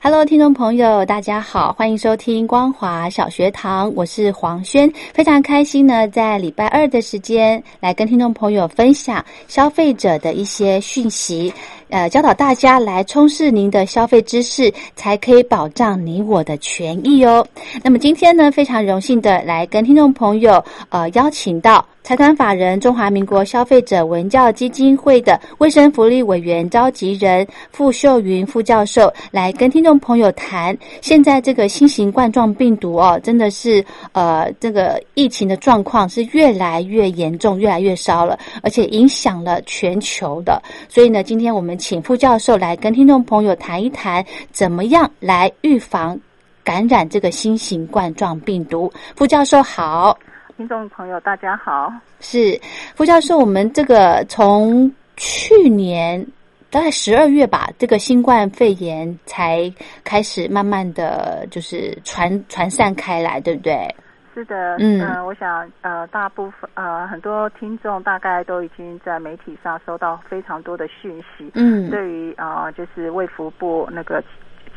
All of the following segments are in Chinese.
Hello，听众朋友，大家好，欢迎收听光华小学堂，我是黄轩，非常开心呢，在礼拜二的时间来跟听众朋友分享消费者的一些讯息。呃，教导大家来充实您的消费知识，才可以保障你我的权益哦。那么今天呢，非常荣幸的来跟听众朋友呃邀请到财团法人中华民国消费者文教基金会的卫生福利委员召集人傅秀云副教授来跟听众朋友谈，现在这个新型冠状病毒哦，真的是呃这个疫情的状况是越来越严重，越来越烧了，而且影响了全球的。所以呢，今天我们。请副教授来跟听众朋友谈一谈，怎么样来预防感染这个新型冠状病毒？副教授好，听众朋友大家好，是副教授。我们这个从去年大概十二月吧，这个新冠肺炎才开始慢慢的就是传传散开来，对不对？是的，嗯，我想，呃，大部分，呃，很多听众大概都已经在媒体上收到非常多的讯息，嗯，对于啊，就是卫福部那个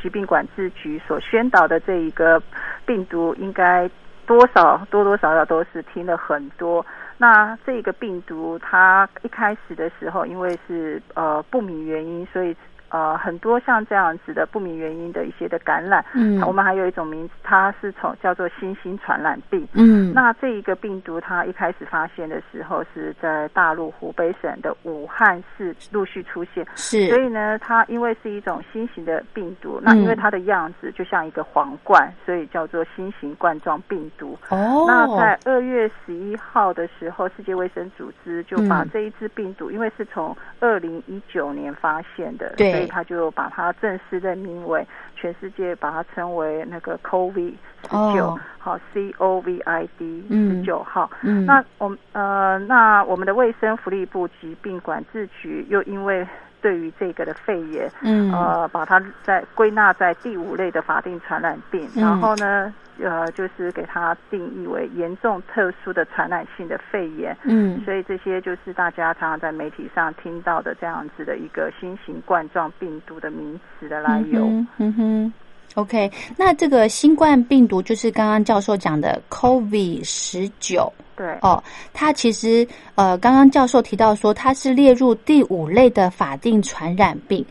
疾病管制局所宣导的这一个病毒，应该多少多多少少都是听了很多。那这个病毒它一开始的时候，因为是呃不明原因，所以。呃，很多像这样子的不明原因的一些的感染，嗯，我们还有一种名字，它是从叫做新型传染病，嗯，那这一个病毒它一开始发现的时候是在大陆湖北省的武汉市陆续出现，是，所以呢，它因为是一种新型的病毒，那因为它的样子就像一个皇冠，所以叫做新型冠状病毒。哦，那在二月十一号的时候，世界卫生组织就把这一支病毒，因为是从二零一九年发现的，对。他就把它正式的名为全世界把它称为那个 COVID 十九，好 C O V I D 十九号。嗯，那我们呃，那我们的卫生福利部疾病管制局又因为对于这个的肺炎，嗯，呃，把它在归纳在第五类的法定传染病，然后呢。呃，就是给它定义为严重特殊的传染性的肺炎，嗯，所以这些就是大家常常在媒体上听到的这样子的一个新型冠状病毒的名词的来由。嗯哼，OK，那这个新冠病毒就是刚刚教授讲的 COVID 十九，对，哦，它其实呃，刚刚教授提到说它是列入第五类的法定传染病，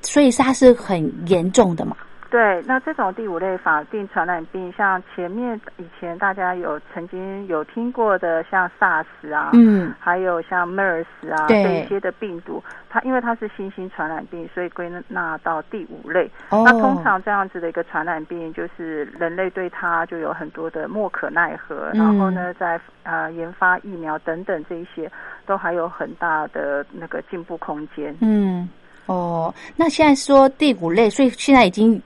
所以它是很严重的嘛。对，那这种第五类法定传染病，像前面以前大家有曾经有听过的，像 SARS 啊，嗯，还有像 MERS 啊这一些的病毒，它因为它是新型传染病，所以归纳到第五类。那通常这样子的一个传染病，就是人类对它就有很多的莫可奈何，然后呢，在呃研发疫苗等等这一些，都还有很大的那个进步空间。嗯，哦，那现在说第五类，所以现在已经。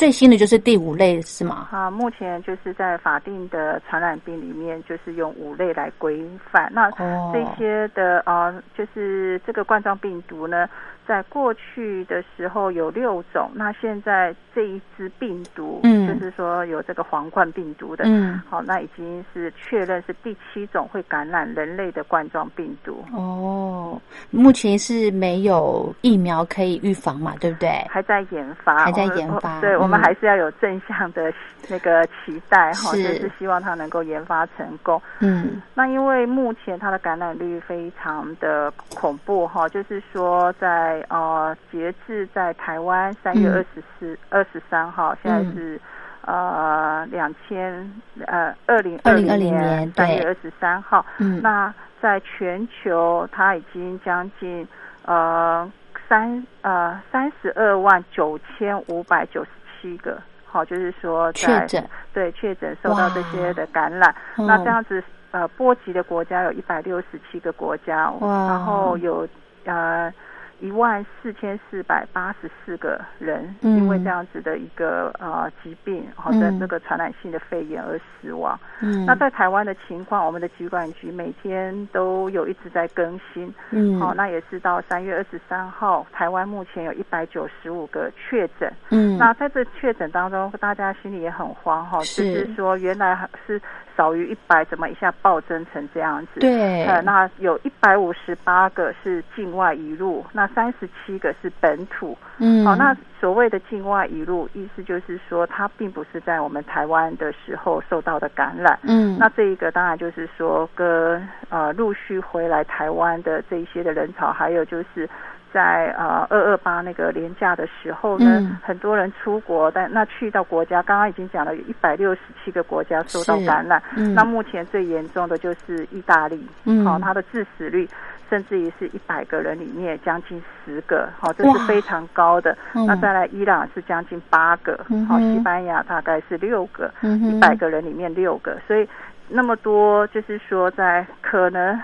最新的就是第五类是吗？啊，目前就是在法定的传染病里面，就是用五类来规范。那这些的啊，就是这个冠状病毒呢。在过去的时候有六种，那现在这一支病毒，嗯，就是说有这个皇冠病毒的，嗯，好，那已经是确认是第七种会感染人类的冠状病毒。哦，目前是没有疫苗可以预防嘛，对不对？还在研发，还在研发。对，我们还是要有正向的 那个期待哈，就是希望它能够研发成功。嗯，那因为目前它的感染率非常的恐怖哈，就是说在呃，截至在台湾三月二十四、二十三号，现在是呃两千呃二零二零年三月二十三号，嗯，那在全球它已经将近呃三呃三十二万九千五百九十七个，好，就是说确诊。对确诊受到这些的感染，那这样子呃波及的国家有一百六十七个国家，然后有呃。一万四千四百八十四个人因为这样子的一个呃疾病，好的这个传染性的肺炎而死亡。嗯，那在台湾的情况，我们的疾管局每天都有一直在更新。嗯，好，那也是到三月二十三号，台湾目前有一百九十五个确诊。嗯，那在这确诊当中，大家心里也很慌哈，就是说原来是。少于一百，怎么一下暴增成这样子？对，呃，那有一百五十八个是境外移入，那三十七个是本土。嗯，好，那所谓的境外移入，意思就是说，它并不是在我们台湾的时候受到的感染。嗯，那这一个当然就是说，跟呃陆续回来台湾的这一些的人潮，还有就是。在呃二二八那个年假的时候呢，很多人出国，但那去到国家，刚刚已经讲了，有一百六十七个国家受到感染。那目前最严重的就是意大利，好，它的致死率甚至于是一百个人里面将近十个，好，这是非常高的。那再来伊朗是将近八个，好，西班牙大概是六个，一百个人里面六个，所以那么多，就是说在可能。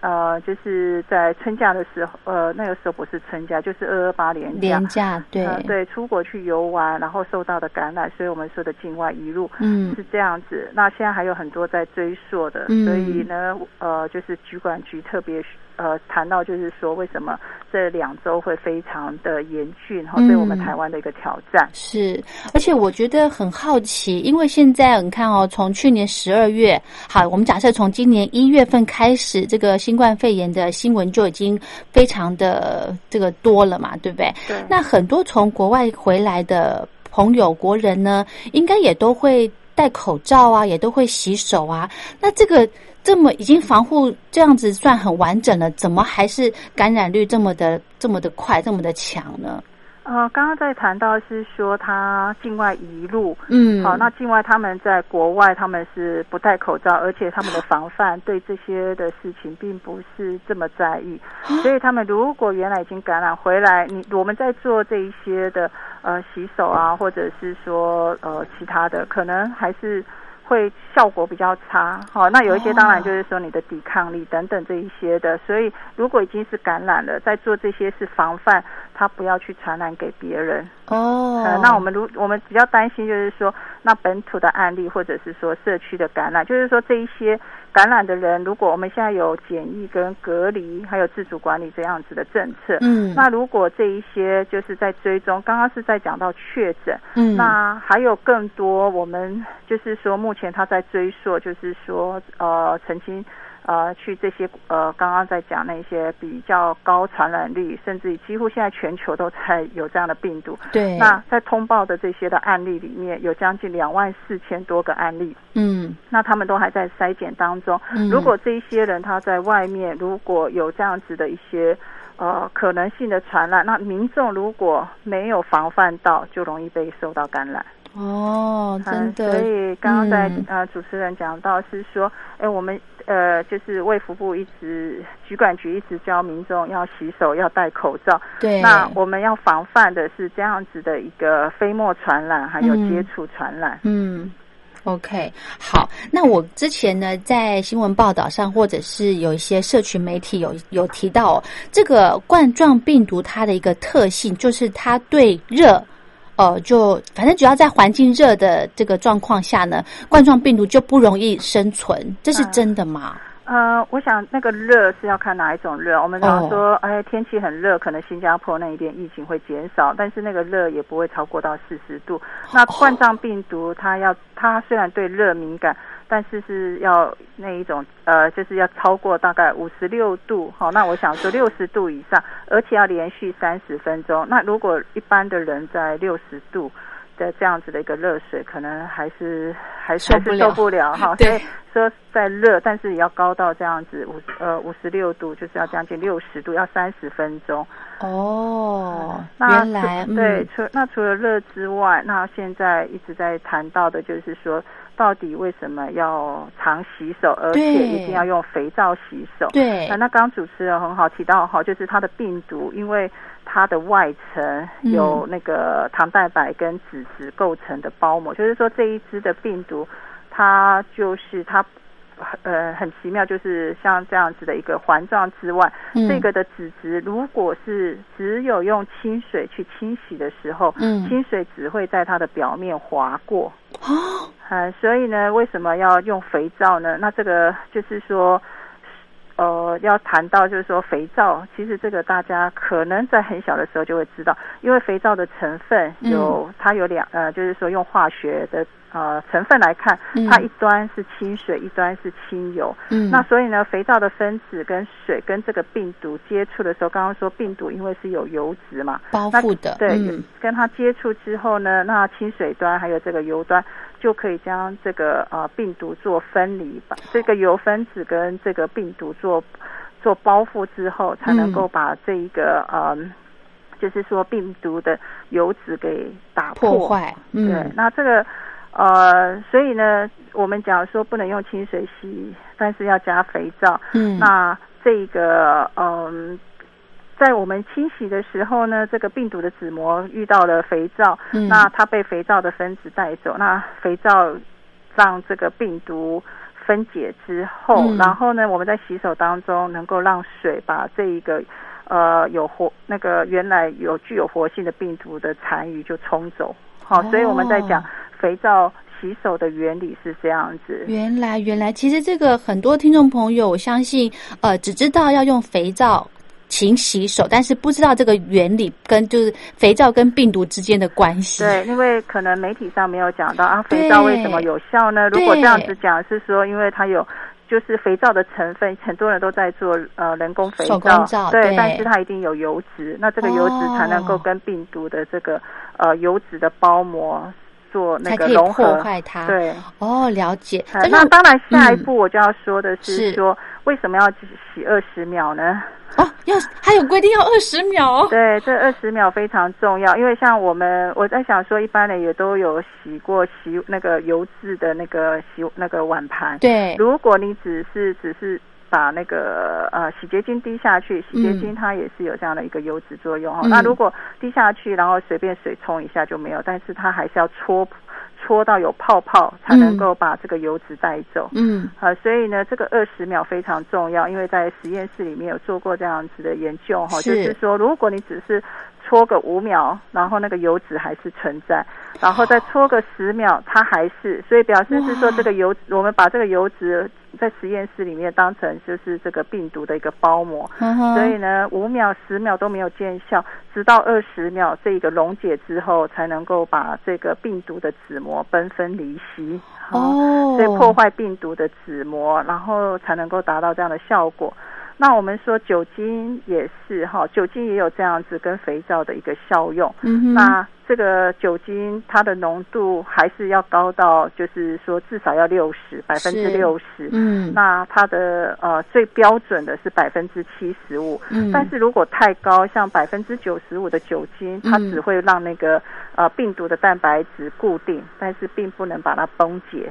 呃，就是在春假的时候，呃，那个时候不是春假，就是二二八年假。年假，对对，出国去游玩，然后受到的感染，所以我们说的境外一路，嗯，是这样子。那现在还有很多在追溯的，所以呢，呃，就是局管局特别。呃，谈到就是说，为什么这两周会非常的严峻哈，对我们台湾的一个挑战是，而且我觉得很好奇，因为现在你看哦，从去年十二月，好，我们假设从今年一月份开始，这个新冠肺炎的新闻就已经非常的这个多了嘛，对不对？对。那很多从国外回来的朋友国人呢，应该也都会戴口罩啊，也都会洗手啊，那这个。这么已经防护这样子算很完整了，怎么还是感染率这么的这么的快，这么的强呢？呃，刚刚在谈到是说他境外移入，嗯，好，那境外他们在国外他们是不戴口罩，而且他们的防范对这些的事情并不是这么在意，所以他们如果原来已经感染回来，你我们在做这一些的呃洗手啊，或者是说呃其他的，可能还是。会效果比较差，好，那有一些当然就是说你的抵抗力等等这一些的，所以如果已经是感染了，在做这些是防范，他不要去传染给别人。哦，那我们如我们比较担心就是说，那本土的案例或者是说社区的感染，就是说这一些。感染的人，如果我们现在有检疫跟隔离，还有自主管理这样子的政策，嗯，那如果这一些就是在追踪，刚刚是在讲到确诊，嗯，那还有更多，我们就是说目前他在追溯，就是说呃曾经。呃，去这些呃，刚刚在讲那些比较高传染率，甚至于几乎现在全球都在有这样的病毒。对。那在通报的这些的案例里面，有将近两万四千多个案例。嗯。那他们都还在筛检当中。嗯。如果这一些人他在外面如果有这样子的一些呃可能性的传染，那民众如果没有防范到，就容易被受到感染。哦，真的。所以刚刚在呃主持人讲到是说，哎，我们。呃，就是卫福部一直，局管局一直教民众要洗手，要戴口罩。对。那我们要防范的是这样子的一个飞沫传染，还有接触传染。嗯。OK，好。那我之前呢，在新闻报道上，或者是有一些社群媒体有有提到，这个冠状病毒它的一个特性，就是它对热。呃，就反正只要在环境热的这个状况下呢，冠状病毒就不容易生存，这是真的吗？呃，我想那个热是要看哪一种热。我们常说，哎，天气很热，可能新加坡那一边疫情会减少，但是那个热也不会超过到四十度。那冠状病毒它要，它虽然对热敏感。但是是要那一种呃，就是要超过大概五十六度，好，那我想说六十度以上，而且要连续三十分钟。那如果一般的人在六十度的这样子的一个热水，可能还是还是受不了哈。所以说在热，但是也要高到这样子五呃五十六度，就是要将近六十度，要三十分钟。哦，原来对，除那除了热之外，那现在一直在谈到的就是说。到底为什么要常洗手，而且一定要用肥皂洗手？对，那刚刚主持人很好提到哈，就是它的病毒，因为它的外层有那个糖蛋白跟脂质构成的包膜，就是说这一支的病毒，它就是它。呃，很奇妙，就是像这样子的一个环状之外，这个的脂质，如果是只有用清水去清洗的时候，嗯，清水只会在它的表面划过哦，嗯，所以呢，为什么要用肥皂呢？那这个就是说，呃，要谈到就是说，肥皂其实这个大家可能在很小的时候就会知道，因为肥皂的成分有它有两呃，就是说用化学的。呃，成分来看，它一端是清水，一端是清油。嗯，那所以呢，肥皂的分子跟水跟这个病毒接触的时候，刚刚说病毒因为是有油脂嘛，包覆的，对，跟它接触之后呢，那清水端还有这个油端就可以将这个呃病毒做分离，把这个油分子跟这个病毒做做包覆之后，才能够把这一个呃，就是说病毒的油脂给打破坏。对，那这个。呃，所以呢，我们假如说不能用清水洗，但是要加肥皂。嗯，那这个嗯，在我们清洗的时候呢，这个病毒的纸膜遇到了肥皂，那它被肥皂的分子带走，那肥皂让这个病毒分解之后，然后呢，我们在洗手当中能够让水把这一个呃有活那个原来有具有活性的病毒的残余就冲走。好，所以我们在讲。肥皂洗手的原理是这样子。原来，原来，其实这个很多听众朋友，我相信，呃，只知道要用肥皂勤洗手，但是不知道这个原理跟就是肥皂跟病毒之间的关系。对，因为可能媒体上没有讲到啊，肥皂为什么有效呢？如果这样子讲，是说因为它有就是肥皂的成分，很多人都在做呃人工肥皂，对，但是它一定有油脂，那这个油脂才能够跟病毒的这个呃油脂的包膜。做那个融合，它对，哦，了解。那当然，下一步我就要说的是说，为什么要洗二十秒呢？哦，要还有规定要二十秒。对，这二十秒非常重要，因为像我们，我在想说，一般人也都有洗过洗那个油渍的那个洗那个碗盘。对，如果你只是只是。把那个呃洗洁精滴下去，洗洁精它也是有这样的一个油脂作用哈。那如果滴下去，然后随便水冲一下就没有，但是它还是要搓搓到有泡泡，才能够把这个油脂带走。嗯，啊，所以呢，这个二十秒非常重要，因为在实验室里面有做过这样子的研究哈，就是说如果你只是搓个五秒，然后那个油脂还是存在，然后再搓个十秒，它还是，所以表示是说这个油，我们把这个油脂。在实验室里面当成就是这个病毒的一个包膜，所以呢，五秒、十秒都没有见效，直到二十秒这个溶解之后，才能够把这个病毒的纸膜奔分离析。哦，所以破坏病毒的纸膜，然后才能够达到这样的效果。那我们说酒精也是哈，酒精也有这样子跟肥皂的一个效用。嗯那这个酒精它的浓度还是要高到，就是说至少要六十百分之六十。嗯。那它的呃最标准的是百分之七十五。嗯。但是如果太高，像百分之九十五的酒精，它只会让那个呃病毒的蛋白质固定，但是并不能把它崩解。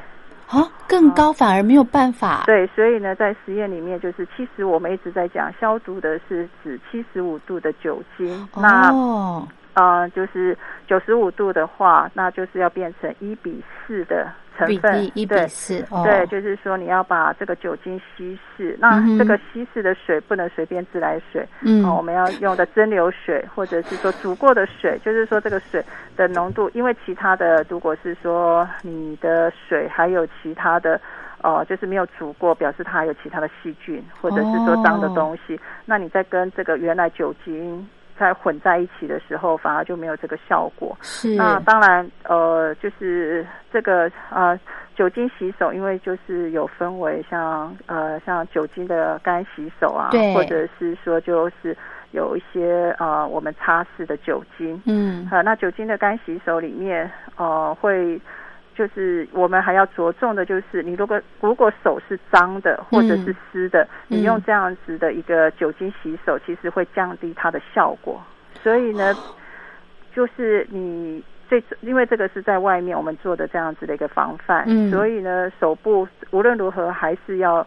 哦，更高反而没有办法。对，所以呢，在实验里面，就是其实我们一直在讲消毒的是指七十五度的酒精。哦。啊，就是九十五度的话，那就是要变成一比四的。成分一比四，对，就是说你要把这个酒精稀释，那这个稀释的水不能随便自来水，嗯，我们要用的蒸馏水，或者是说煮过的水，就是说这个水的浓度，因为其他的如果是说你的水还有其他的，哦，就是没有煮过，表示它还有其他的细菌或者是说脏的东西，那你再跟这个原来酒精。在混在一起的时候，反而就没有这个效果。是那当然，呃，就是这个呃酒精洗手，因为就是有分为像呃像酒精的干洗手啊，或者是说就是有一些呃我们擦拭的酒精。嗯，呃，那酒精的干洗手里面呃会就是我们还要着重的，就是你如果如果手是脏的或者是湿的，你用这样子的一个酒精洗手，其实会降低它的效果。所以呢，就是你这因为这个是在外面我们做的这样子的一个防范，嗯所以呢，手部无论如何还是要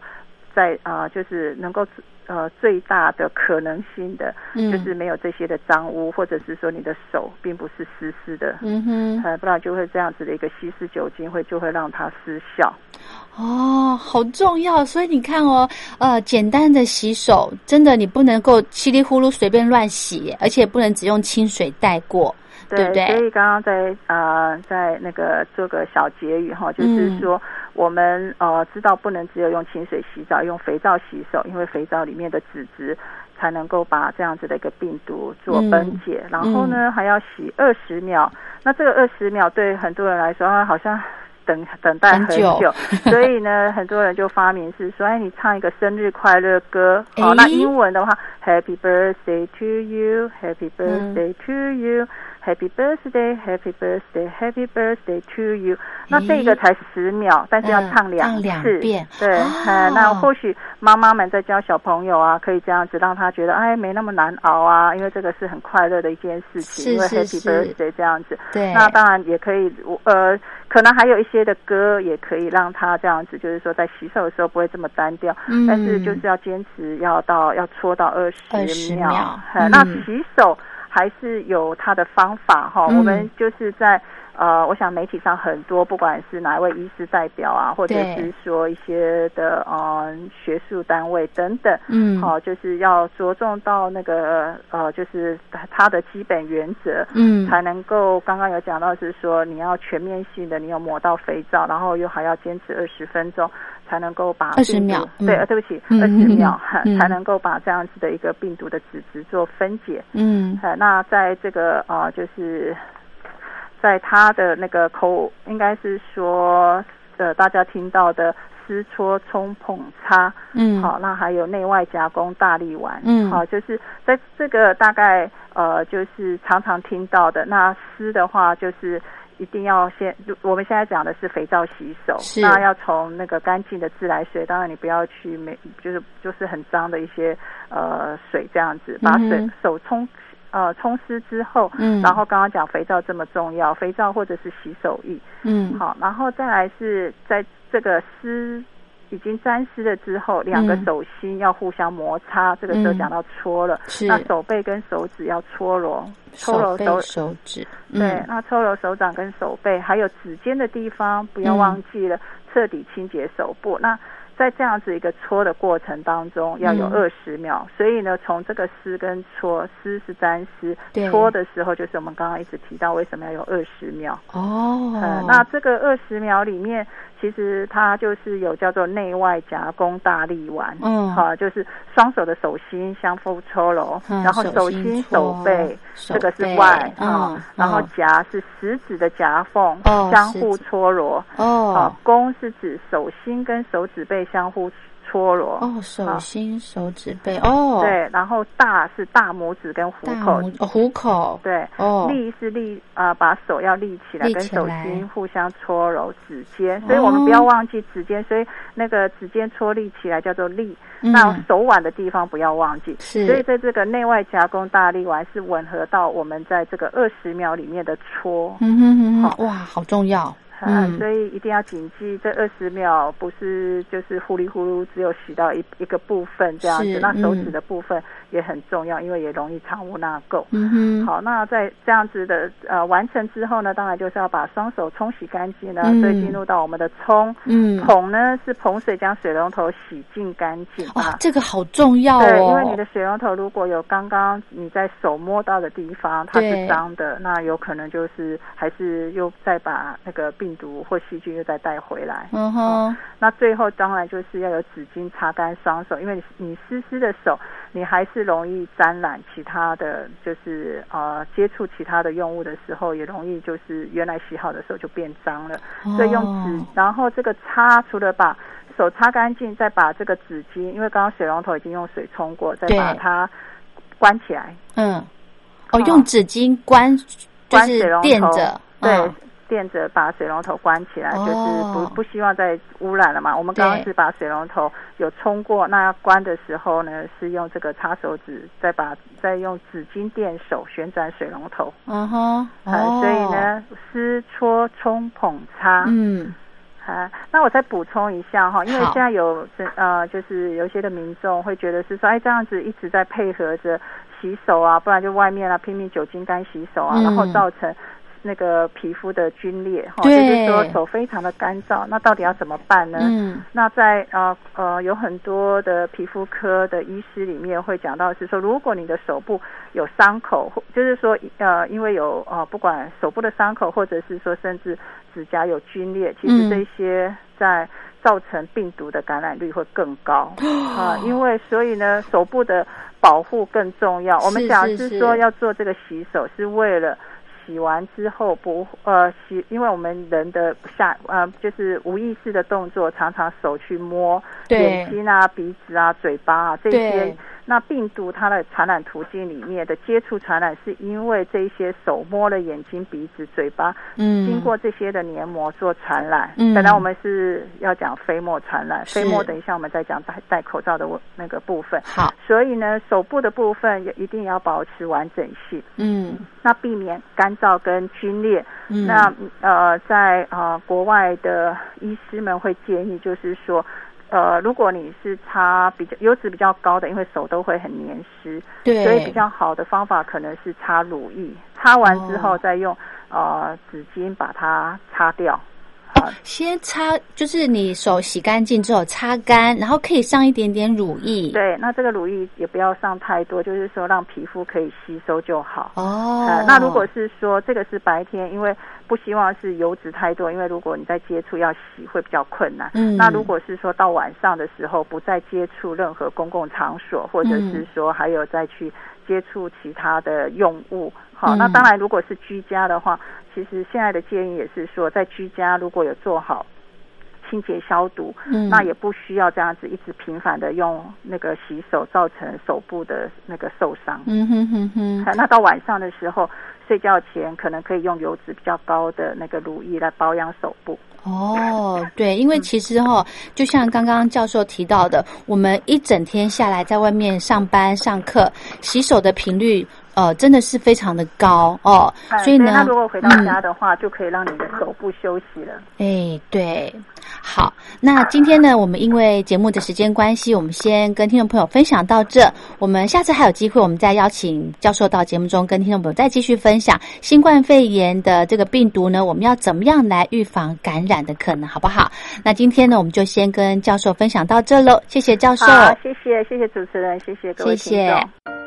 在啊，就是能够。呃，最大的可能性的，就是没有这些的脏污，或者是说你的手并不是湿湿的，嗯哼，呃，不然就会这样子的一个稀释酒精会就会让它失效。哦，好重要，所以你看哦，呃，简单的洗手，真的你不能够稀里糊涂随便乱洗，而且不能只用清水带过。对，所以刚刚在呃，在那个做个小结语哈，就是说我们呃知道不能只有用清水洗澡，用肥皂洗手，因为肥皂里面的脂质才能够把这样子的一个病毒做分解。然后呢，还要洗二十秒。那这个二十秒对很多人来说，好像等等待很久，所以呢，很多人就发明是说，哎，你唱一个生日快乐歌。好，那英文的话，Happy birthday to you，Happy birthday to you。Happy birthday, Happy birthday, Happy birthday to you。那这个才十秒，但是要唱两次。遍对，呃，那或许妈妈们在教小朋友啊，可以这样子让他觉得哎没那么难熬啊，因为这个是很快乐的一件事情。因为 Happy birthday 这样子。对。那当然也可以，呃，可能还有一些的歌也可以让他这样子，就是说在洗手的时候不会这么单调。嗯。但是就是要坚持要到要搓到二十秒。那洗手。还是有他的方法哈，我们就是在呃，我想媒体上很多，不管是哪一位医师代表啊，或者是说一些的呃学术单位等等，嗯，好，就是要着重到那个呃，就是它的基本原则，嗯，才能够刚刚有讲到是说你要全面性的，你有抹到肥皂，然后又还要坚持二十分钟。才能够把二十秒对，对不起，二十秒才能够把这样子的一个病毒的脂质做分解。嗯，那在这个呃，就是在他的那个口，应该是说呃，大家听到的湿搓、冲、捧、擦。嗯，好，那还有内外夹攻、大力丸。嗯，好，就是在这个大概呃，就是常常听到的。那湿的话就是。一定要先，我们现在讲的是肥皂洗手，那要从那个干净的自来水，当然你不要去没，就是就是很脏的一些呃水这样子，把水手冲呃冲湿之后，嗯，然后刚刚讲肥皂这么重要，肥皂或者是洗手液，嗯，好，然后再来是在这个湿。已经沾湿了之后，两个手心要互相摩擦。这个时候讲到搓了，那手背跟手指要搓揉，搓揉手手指。对，那搓揉手掌跟手背，还有指尖的地方，不要忘记了彻底清洁手部。那在这样子一个搓的过程当中，要有二十秒。所以呢，从这个湿跟搓，湿是沾湿，搓的时候就是我们刚刚一直提到为什么要有二十秒。哦，呃，那这个二十秒里面。其实它就是有叫做内外夹攻大力丸，嗯，好，就是双手的手心相互搓揉，然后手心手背这个是外啊，然后夹是食指的夹缝相互搓揉，哦，啊，攻是指手心跟手指背相互。搓揉。哦，手心、手指背哦，对，然后大是大拇指跟虎口，虎口。对，哦，立是立啊，把手要立起来，跟手心互相搓揉指尖，所以我们不要忘记指尖，所以那个指尖搓立起来叫做立，那手腕的地方不要忘记，是，所以在这个内外夹攻大力丸是吻合到我们在这个二十秒里面的搓，嗯哼哼，好。哇，好重要。嗯，所以一定要谨记，这二十秒不是就是糊里糊涂只有洗到一一个部分这样子，那手指的部分也很重要，因为也容易藏污纳垢。嗯哼。好，那在这样子的呃完成之后呢，当然就是要把双手冲洗干净了，所以进入到我们的冲。嗯。捧呢是捧水将水龙头洗净干净。哇，这个好重要哦。对，因为你的水龙头如果有刚刚你在手摸到的地方它是脏的，那有可能就是还是又再把那个病毒或细菌又再带回来，嗯哼。那最后当然就是要有纸巾擦干双手，因为你你湿湿的手，你还是容易沾染其他的就是呃接触其他的用物的时候，也容易就是原来洗好的时候就变脏了。所以用纸，然后这个擦除了把手擦干净，再把这个纸巾，因为刚刚水龙头已经用水冲过，再把它关起来。嗯，哦，用纸巾关，就是垫着，对。垫着把水龙头关起来，就是不不希望再污染了嘛。我们刚刚是把水龙头有冲过，那要关的时候呢，是用这个擦手指，再把再用纸巾垫手旋转水龙头。嗯哼，所以呢，湿搓冲捧擦。嗯。啊，那我再补充一下哈，因为现在有呃，就是有些的民众会觉得是说，哎，这样子一直在配合着洗手啊，不然就外面啊拼命酒精干洗手啊，然后造成。那个皮肤的皲裂，哈，就是说手非常的干燥，那到底要怎么办呢？嗯，那在呃呃有很多的皮肤科的医师里面会讲到是说，如果你的手部有伤口，就是说呃因为有呃不管手部的伤口，或者是说甚至指甲有皲裂，其实这些在造成病毒的感染率会更高 啊，因为所以呢手部的保护更重要。我们讲是说要做这个洗手是为了。洗完之后不呃洗，因为我们人的下呃就是无意识的动作，常常手去摸眼睛啊、鼻子啊、嘴巴啊这些。那病毒它的传染途径里面的接触传染，是因为这些手摸了眼睛、鼻子、嘴巴，嗯，经过这些的黏膜做传染。嗯，本来我们是要讲飞沫传染，飞沫等一下我们再讲戴戴口罩的那个部分。好，所以呢，手部的部分也一定要保持完整性。嗯，那避免干燥跟皲裂。嗯，那呃，在呃国外的医师们会建议，就是说。呃，如果你是擦比较油脂比较高的，因为手都会很黏湿，对，所以比较好的方法可能是擦乳液，擦完之后再用呃纸巾把它擦掉。先擦，就是你手洗干净之后擦干，然后可以上一点点乳液。对，那这个乳液也不要上太多，就是说让皮肤可以吸收就好。哦，那如果是说这个是白天，因为不希望是油脂太多，因为如果你在接触要洗会比较困难。嗯，那如果是说到晚上的时候不再接触任何公共场所，或者是说还有再去接触其他的用物。好，那当然，如果是居家的话，其实现在的建议也是说，在居家如果有做好清洁消毒，嗯，那也不需要这样子一直频繁的用那个洗手，造成手部的那个受伤。嗯哼哼哼。那到晚上的时候，睡觉前可能可以用油脂比较高的那个乳液来保养手部。哦，对，因为其实哈，就像刚刚教授提到的，我们一整天下来在外面上班上课，洗手的频率。呃，真的是非常的高哦，所以呢，那如果回到家的话，就可以让你的手部休息了。哎，对，好，那今天呢，我们因为节目的时间关系，我们先跟听众朋友分享到这。我们下次还有机会，我们再邀请教授到节目中跟听众朋友再继续分享新冠肺炎的这个病毒呢，我们要怎么样来预防感染的可能，好不好？那今天呢，我们就先跟教授分享到这喽，谢谢教授，谢谢谢谢主持人，谢谢各位听众。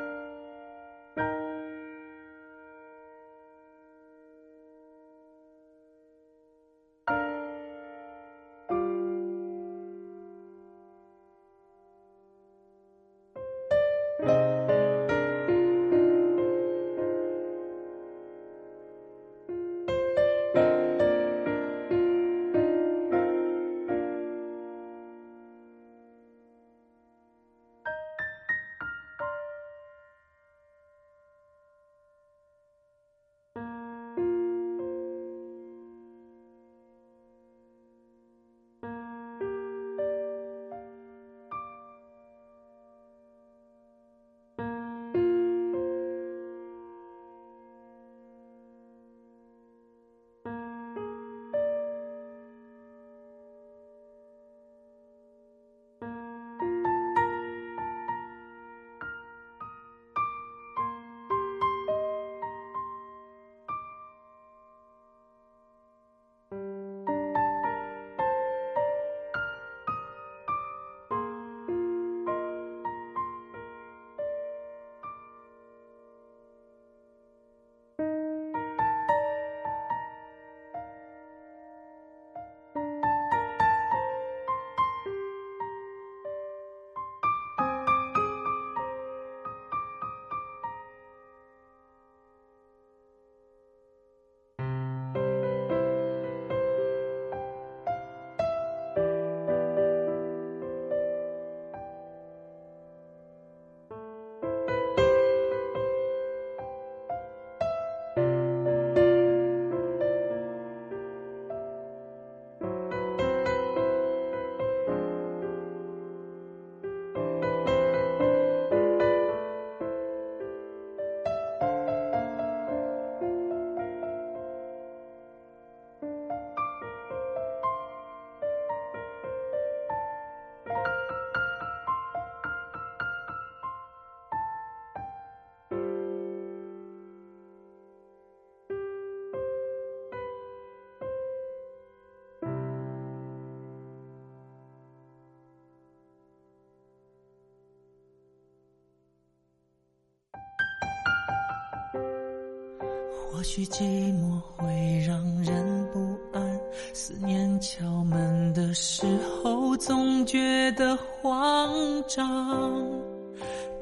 或许寂寞会让人不安，思念敲门的时候总觉得慌张。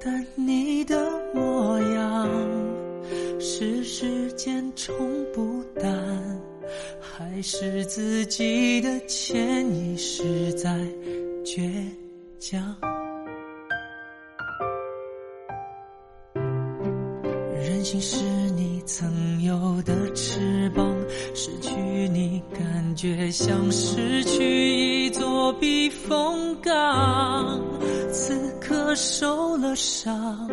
但你的模样是时间冲不淡，还是自己的潜意识在倔强？任性是像失去一座避风港。此刻受了伤，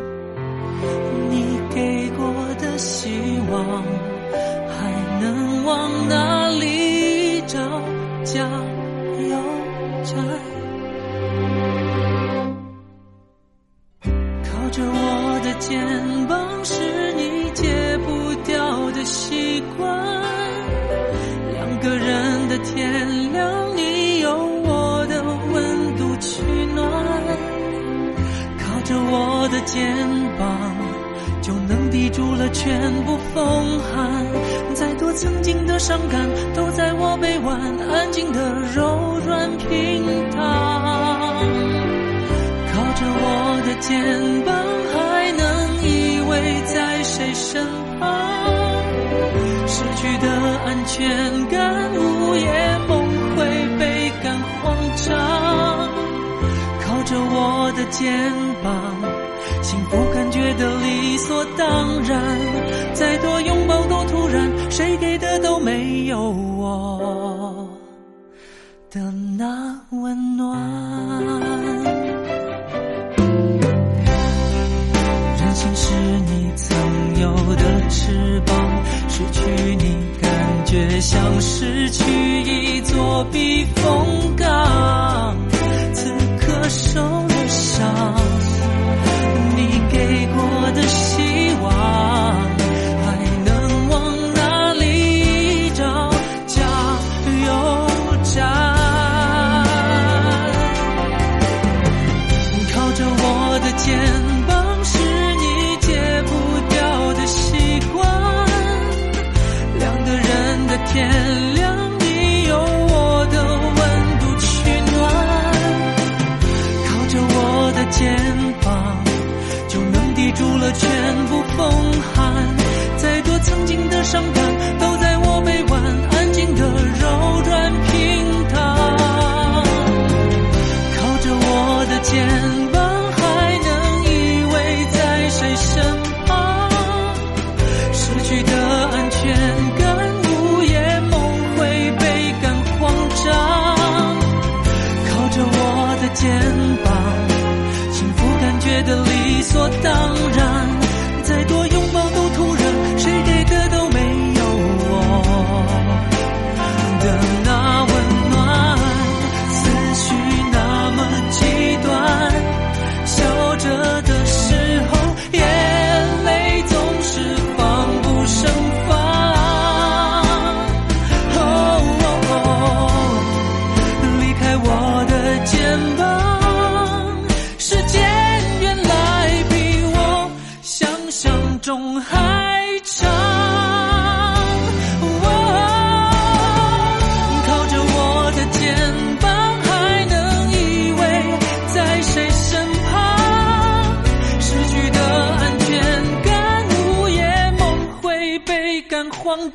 你给过的希望，还能往哪里找？加油站，靠着我的肩膀是。习惯两个人的天亮，你有我的温度取暖，靠着我的肩膀就能抵住了全部风寒。再多曾经的伤感，都在我臂弯安静的柔软平躺。靠着我的肩膀，还能依偎在谁身旁？失去的安全感，午夜梦回，倍感慌张。靠着我的肩膀，幸福感觉得理所当然。再多拥抱都突然，谁给的都没有我的那温暖。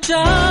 的